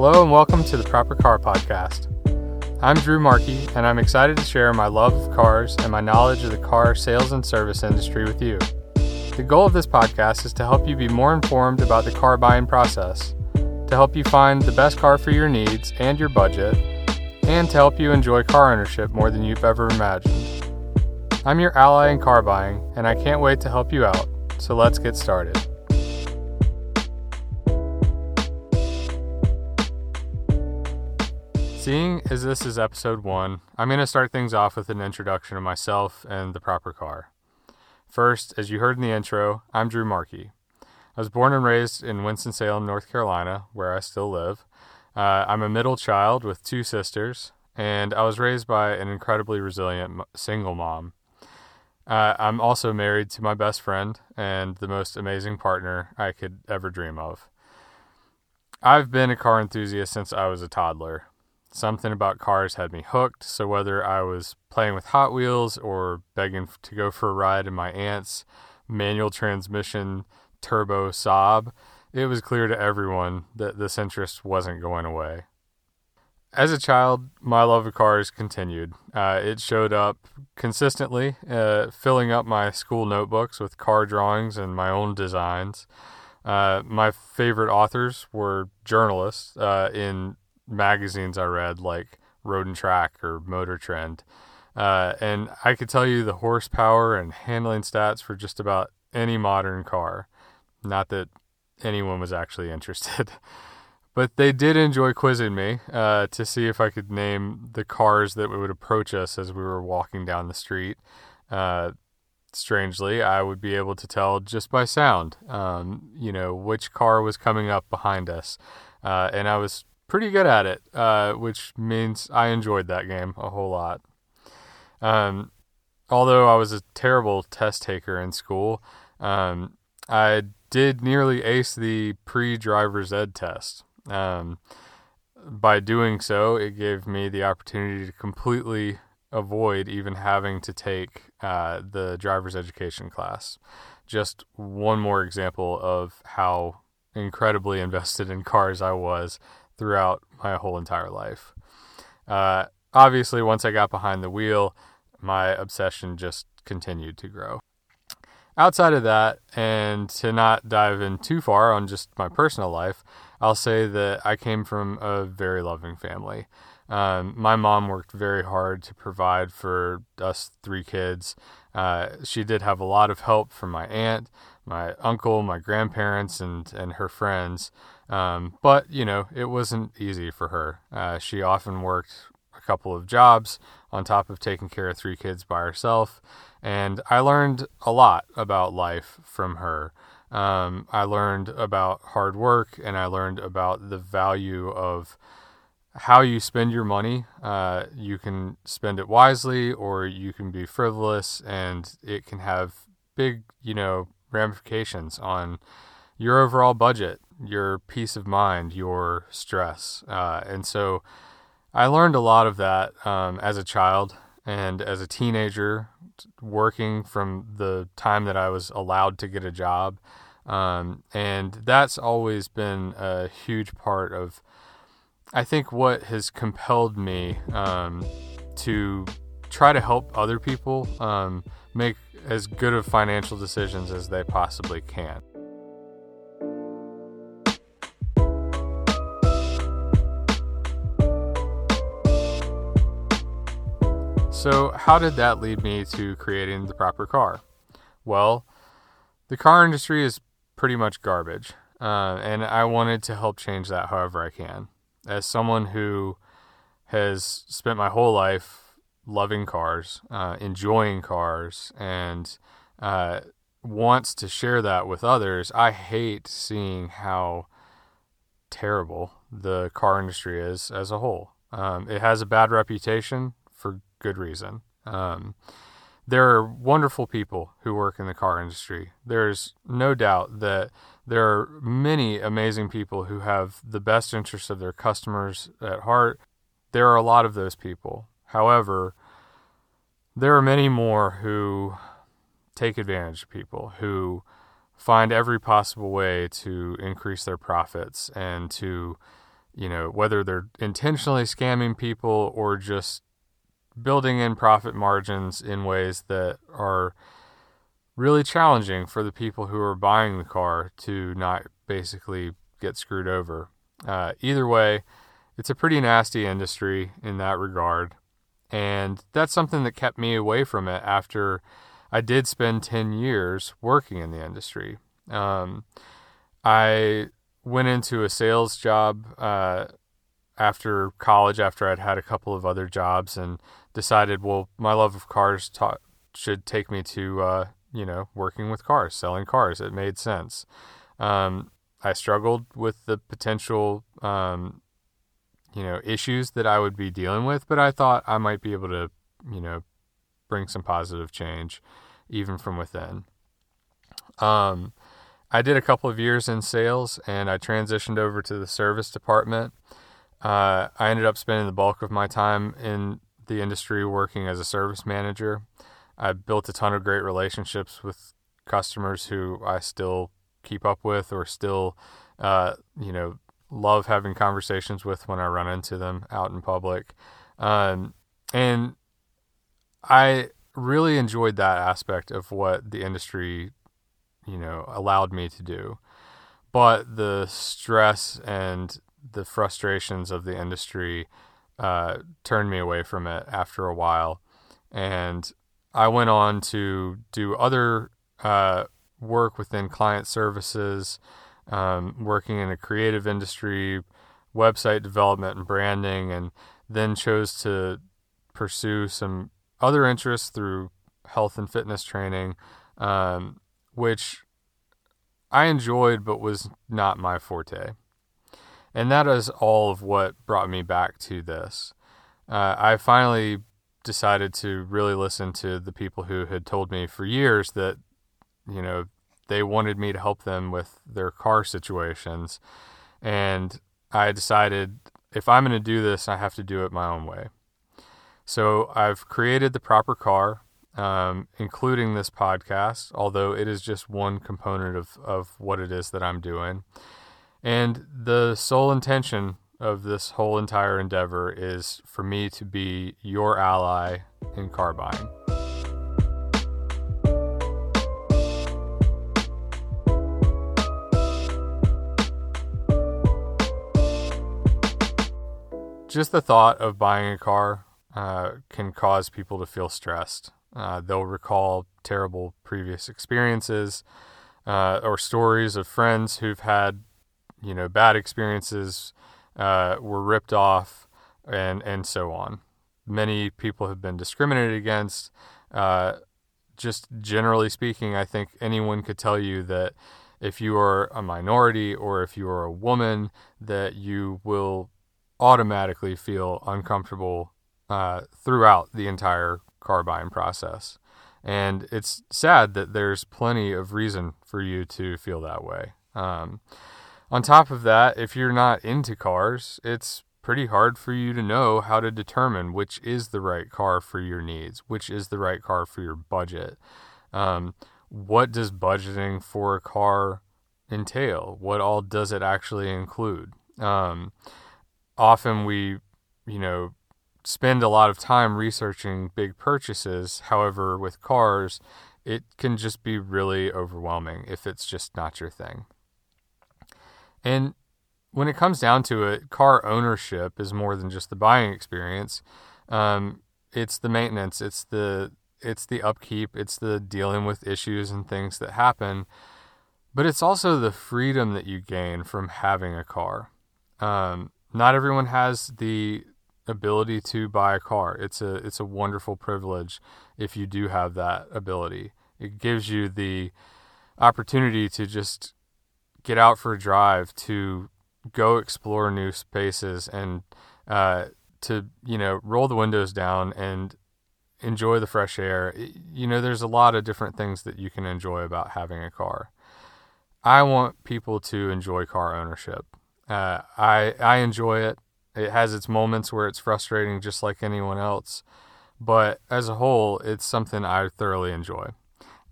Hello and welcome to the Proper Car Podcast. I'm Drew Markey, and I'm excited to share my love of cars and my knowledge of the car sales and service industry with you. The goal of this podcast is to help you be more informed about the car buying process, to help you find the best car for your needs and your budget, and to help you enjoy car ownership more than you've ever imagined. I'm your ally in car buying, and I can't wait to help you out, so let's get started. Seeing as this is episode one, I'm going to start things off with an introduction of myself and the proper car. First, as you heard in the intro, I'm Drew Markey. I was born and raised in Winston-Salem, North Carolina, where I still live. Uh, I'm a middle child with two sisters, and I was raised by an incredibly resilient single mom. Uh, I'm also married to my best friend and the most amazing partner I could ever dream of. I've been a car enthusiast since I was a toddler. Something about cars had me hooked, so whether I was playing with Hot Wheels or begging to go for a ride in my aunt's manual transmission turbo Saab, it was clear to everyone that this interest wasn't going away. As a child, my love of cars continued. Uh, it showed up consistently, uh, filling up my school notebooks with car drawings and my own designs. Uh, my favorite authors were journalists uh, in magazines I read like Road and Track or Motor Trend. Uh, and I could tell you the horsepower and handling stats for just about any modern car. Not that anyone was actually interested. but they did enjoy quizzing me uh, to see if I could name the cars that would approach us as we were walking down the street. Uh, strangely, I would be able to tell just by sound, um, you know, which car was coming up behind us. Uh, and I was pretty good at it, uh, which means I enjoyed that game a whole lot. Um, although I was a terrible test taker in school, um, I did nearly ace the pre driver's ed test. Um, by doing so, it gave me the opportunity to completely avoid even having to take uh, the driver's education class. Just one more example of how incredibly invested in cars I was throughout my whole entire life. Uh, obviously, once I got behind the wheel, my obsession just continued to grow. Outside of that, and to not dive in too far on just my personal life, I'll say that I came from a very loving family. Um, my mom worked very hard to provide for us three kids. Uh, she did have a lot of help from my aunt, my uncle, my grandparents, and and her friends. Um, but you know, it wasn't easy for her. Uh, she often worked a couple of jobs on top of taking care of three kids by herself, and I learned a lot about life from her. Um, I learned about hard work, and I learned about the value of how you spend your money. Uh, you can spend it wisely, or you can be frivolous, and it can have big, you know, ramifications on your overall budget, your peace of mind, your stress. Uh, and so I learned a lot of that um, as a child and as a teenager, working from the time that I was allowed to get a job. Um, and that's always been a huge part of, I think, what has compelled me um, to try to help other people um, make as good of financial decisions as they possibly can. So, how did that lead me to creating the proper car? Well, the car industry is pretty much garbage, uh, and I wanted to help change that however I can. As someone who has spent my whole life loving cars, uh, enjoying cars, and uh, wants to share that with others, I hate seeing how terrible the car industry is as a whole. Um, it has a bad reputation for good reason. Um, there are wonderful people who work in the car industry. There's no doubt that there are many amazing people who have the best interests of their customers at heart. There are a lot of those people. However, there are many more who take advantage of people, who find every possible way to increase their profits and to, you know, whether they're intentionally scamming people or just building in profit margins in ways that are really challenging for the people who are buying the car to not basically get screwed over. Uh, either way, it's a pretty nasty industry in that regard. And that's something that kept me away from it after I did spend 10 years working in the industry. Um, I went into a sales job uh, after college, after I'd had a couple of other jobs, and decided, well, my love of cars ta- should take me to, uh, you know, working with cars, selling cars. It made sense. Um, I struggled with the potential, um, you know, issues that I would be dealing with, but I thought I might be able to, you know, bring some positive change, even from within. Um, I did a couple of years in sales, and I transitioned over to the service department. Uh, I ended up spending the bulk of my time in the industry working as a service manager. I built a ton of great relationships with customers who I still keep up with or still, uh, you know, love having conversations with when I run into them out in public. Um, and I really enjoyed that aspect of what the industry, you know, allowed me to do. But the stress and the frustrations of the industry uh, turned me away from it after a while. And I went on to do other uh, work within client services, um, working in a creative industry, website development and branding, and then chose to pursue some other interests through health and fitness training, um, which I enjoyed but was not my forte. And that is all of what brought me back to this. Uh, I finally decided to really listen to the people who had told me for years that you know, they wanted me to help them with their car situations. And I decided if I'm going to do this, I have to do it my own way. So I've created the proper car, um, including this podcast, although it is just one component of, of what it is that I'm doing. And the sole intention of this whole entire endeavor is for me to be your ally in car buying. just the thought of buying a car uh, can cause people to feel stressed. Uh, they'll recall terrible previous experiences uh, or stories of friends who've had, you know, bad experiences, uh, were ripped off, and and so on. Many people have been discriminated against. Uh, just generally speaking, I think anyone could tell you that if you are a minority or if you are a woman, that you will automatically feel uncomfortable uh, throughout the entire car buying process. And it's sad that there's plenty of reason for you to feel that way. Um, on top of that, if you're not into cars, it's pretty hard for you to know how to determine which is the right car for your needs, which is the right car for your budget. Um, what does budgeting for a car entail? What all does it actually include? Um, often we, you know, spend a lot of time researching big purchases. However, with cars, it can just be really overwhelming if it's just not your thing. And when it comes down to it, car ownership is more than just the buying experience. Um, it's the maintenance, it's the it's the upkeep, it's the dealing with issues and things that happen, but it's also the freedom that you gain from having a car. Um, not everyone has the ability to buy a car. It's a it's a wonderful privilege if you do have that ability. It gives you the opportunity to just get out for a drive, to go explore new spaces, and uh, to you know roll the windows down and enjoy the fresh air. You know, there's a lot of different things that you can enjoy about having a car. I want people to enjoy car ownership. Uh, I I enjoy it. It has its moments where it's frustrating, just like anyone else. But as a whole, it's something I thoroughly enjoy.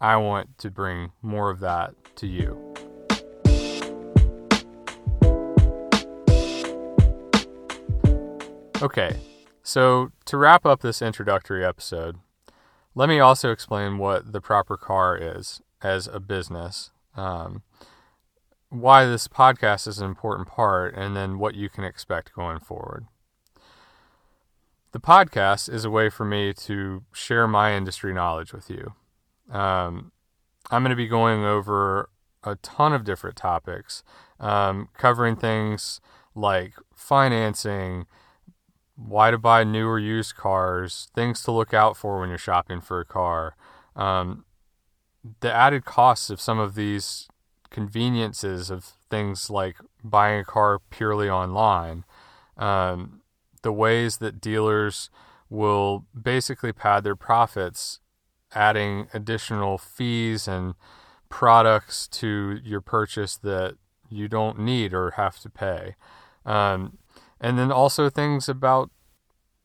I want to bring more of that to you. Okay, so to wrap up this introductory episode, let me also explain what the proper car is as a business, um, why this podcast is an important part, and then what you can expect going forward. The podcast is a way for me to share my industry knowledge with you. Um, I'm going to be going over a ton of different topics, um, covering things like financing, why to buy new or used cars, things to look out for when you're shopping for a car, um, the added costs of some of these conveniences of things like buying a car purely online, um, the ways that dealers will basically pad their profits, adding additional fees and products to your purchase that you don't need or have to pay. Um, and then also things about,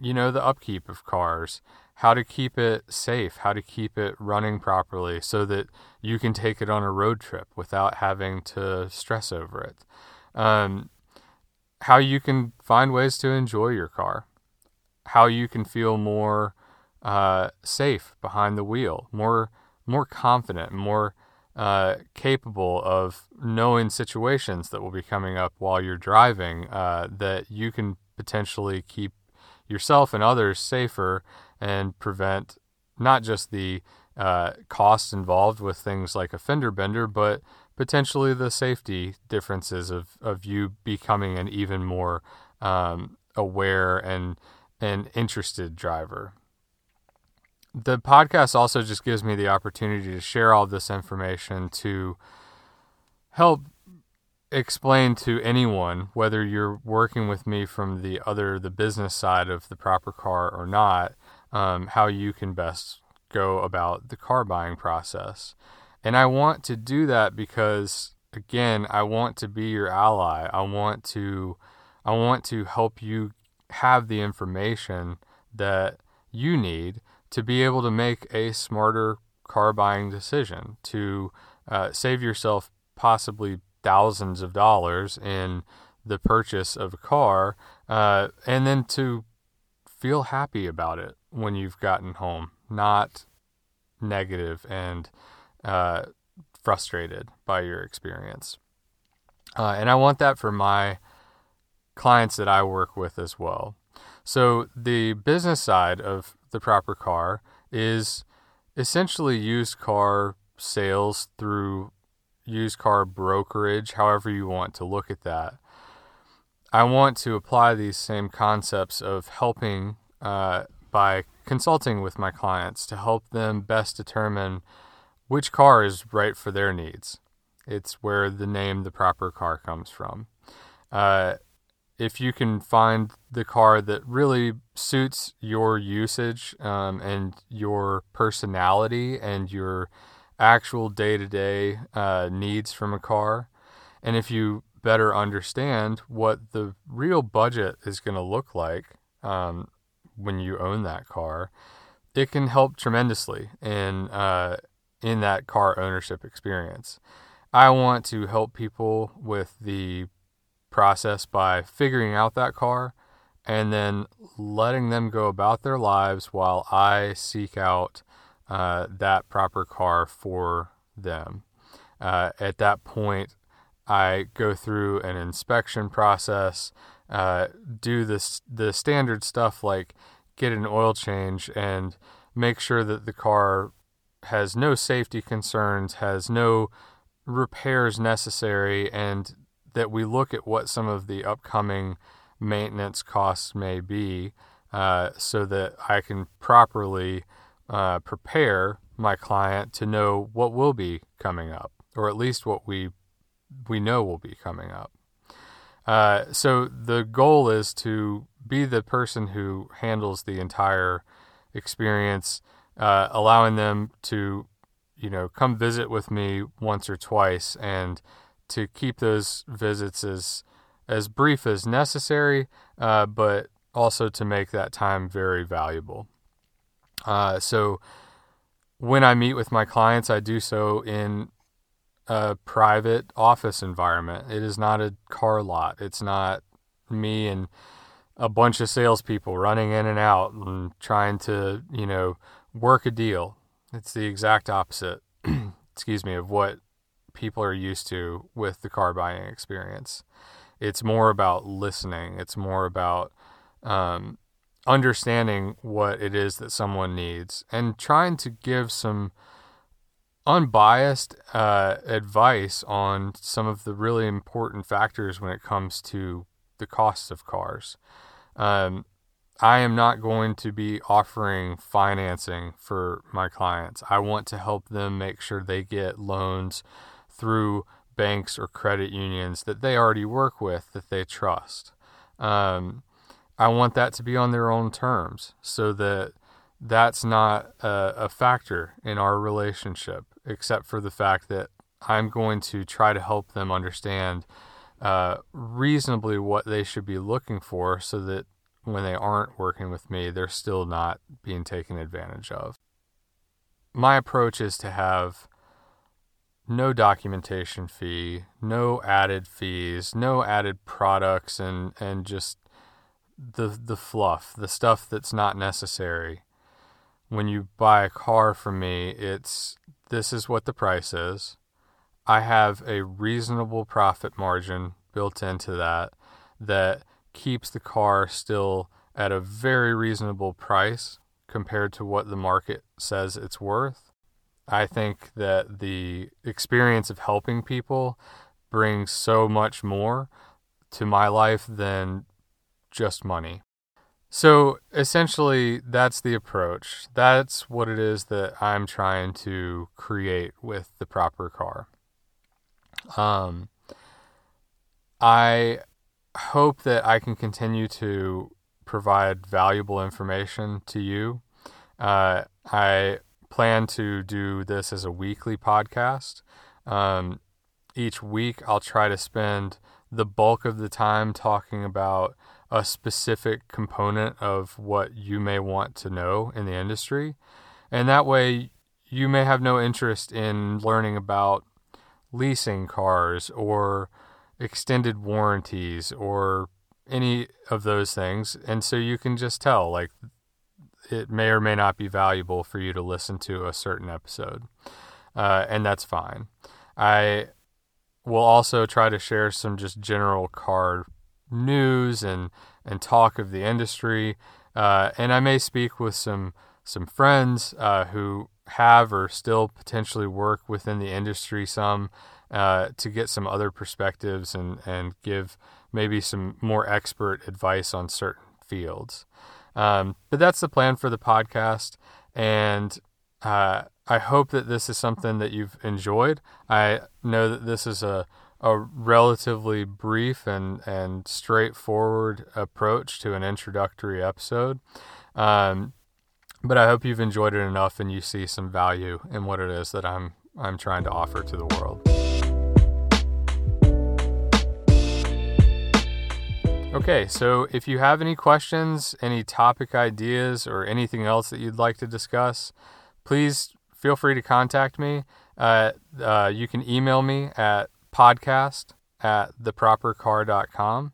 you know, the upkeep of cars, how to keep it safe, how to keep it running properly so that you can take it on a road trip without having to stress over it. Um, how you can find ways to enjoy your car, how you can feel more uh, safe behind the wheel, more more confident, more uh, capable of knowing situations that will be coming up while you're driving uh, that you can potentially keep yourself and others safer and prevent not just the uh, costs involved with things like a fender bender, but potentially the safety differences of, of you becoming an even more um, aware and and interested driver the podcast also just gives me the opportunity to share all this information to help explain to anyone whether you're working with me from the other the business side of the proper car or not um, how you can best go about the car buying process. And i want to do that because again i want to be your ally. I want to i want to help you have the information that you need to be able to make a smarter car buying decision to uh, save yourself possibly thousands of dollars in the purchase of a car uh, and then to feel happy about it when you've gotten home, not negative and uh, frustrated by your experience. Uh, and I want that for my clients that I work with as well. So, the business side of the proper car is essentially used car sales through used car brokerage, however you want to look at that. I want to apply these same concepts of helping uh, by consulting with my clients to help them best determine which car is right for their needs. It's where the name the proper car comes from. Uh, if you can find the car that really suits your usage um, and your personality and your actual day to day needs from a car, and if you better understand what the real budget is going to look like um, when you own that car, it can help tremendously in uh, in that car ownership experience. I want to help people with the process by figuring out that car and then letting them go about their lives while I seek out uh, that proper car for them. Uh, at that point, I go through an inspection process, uh, do this the standard stuff like get an oil change and make sure that the car has no safety concerns, has no repairs necessary, and that we look at what some of the upcoming maintenance costs may be uh, so that I can properly uh, prepare my client to know what will be coming up, or at least what we we know will be coming up. Uh, so the goal is to be the person who handles the entire experience, uh, allowing them to, you know, come visit with me once or twice and to keep those visits as as brief as necessary, uh, but also to make that time very valuable. Uh, so when I meet with my clients, I do so in a private office environment. It is not a car lot. It's not me and a bunch of salespeople running in and out and trying to, you know, work a deal. It's the exact opposite, excuse me, of what people are used to with the car buying experience. It's more about listening. It's more about um, understanding what it is that someone needs and trying to give some unbiased uh, advice on some of the really important factors when it comes to the costs of cars. Um, I am not going to be offering financing for my clients. I want to help them make sure they get loans through banks or credit unions that they already work with that they trust. Um, I want that to be on their own terms so that that's not a, a factor in our relationship, except for the fact that I'm going to try to help them understand uh, reasonably what they should be looking for so that when they aren't working with me, they're still not being taken advantage of. My approach is to have no documentation fee, no added fees, no added products and and just the the fluff, the stuff that's not necessary. When you buy a car from me, it's this is what the price is. I have a reasonable profit margin built into that that keeps the car still at a very reasonable price compared to what the market says it's worth. I think that the experience of helping people brings so much more to my life than just money. So essentially, that's the approach. That's what it is that I'm trying to create with the proper car. Um, I hope that I can continue to provide valuable information to you. Uh, I plan to do this as a weekly podcast. Um, each week, I'll try to spend the bulk of the time talking about a specific component of what you may want to know in the industry. And that way, you may have no interest in learning about leasing cars or extended warranties or any of those things. And so you can just tell, like, it may or may not be valuable for you to listen to a certain episode. Uh, and that's fine. I will also try to share some just general car news and and talk of the industry. Uh, and I may speak with some some friends uh, who have or still potentially work within the industry some uh, to get some other perspectives and and give maybe some more expert advice on certain fields. Um, but that's the plan for the podcast, and uh, I hope that this is something that you've enjoyed. I know that this is a a relatively brief and, and straightforward approach to an introductory episode. Um, but I hope you've enjoyed it enough and you see some value in what it is that I'm I'm trying to offer to the world. Okay, so if you have any questions, any topic ideas, or anything else that you'd like to discuss, please feel free to contact me. Uh, uh, you can email me at podcast at thepropercar.com.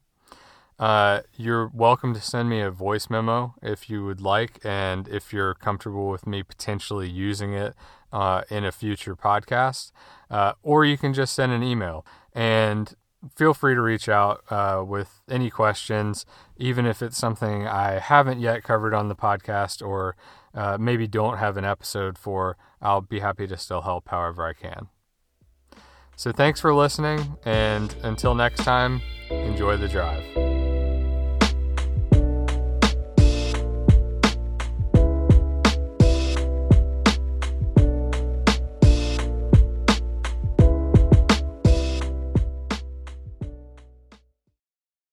Uh, you're welcome to send me a voice memo if you would like, and if you're comfortable with me potentially using it uh, in a future podcast, uh, or you can just send an email. And feel free to reach out uh, with any questions, even if it's something I haven't yet covered on the podcast or uh, maybe don't have an episode for. I'll be happy to still help however I can. So thanks for listening, and until next time, enjoy the drive.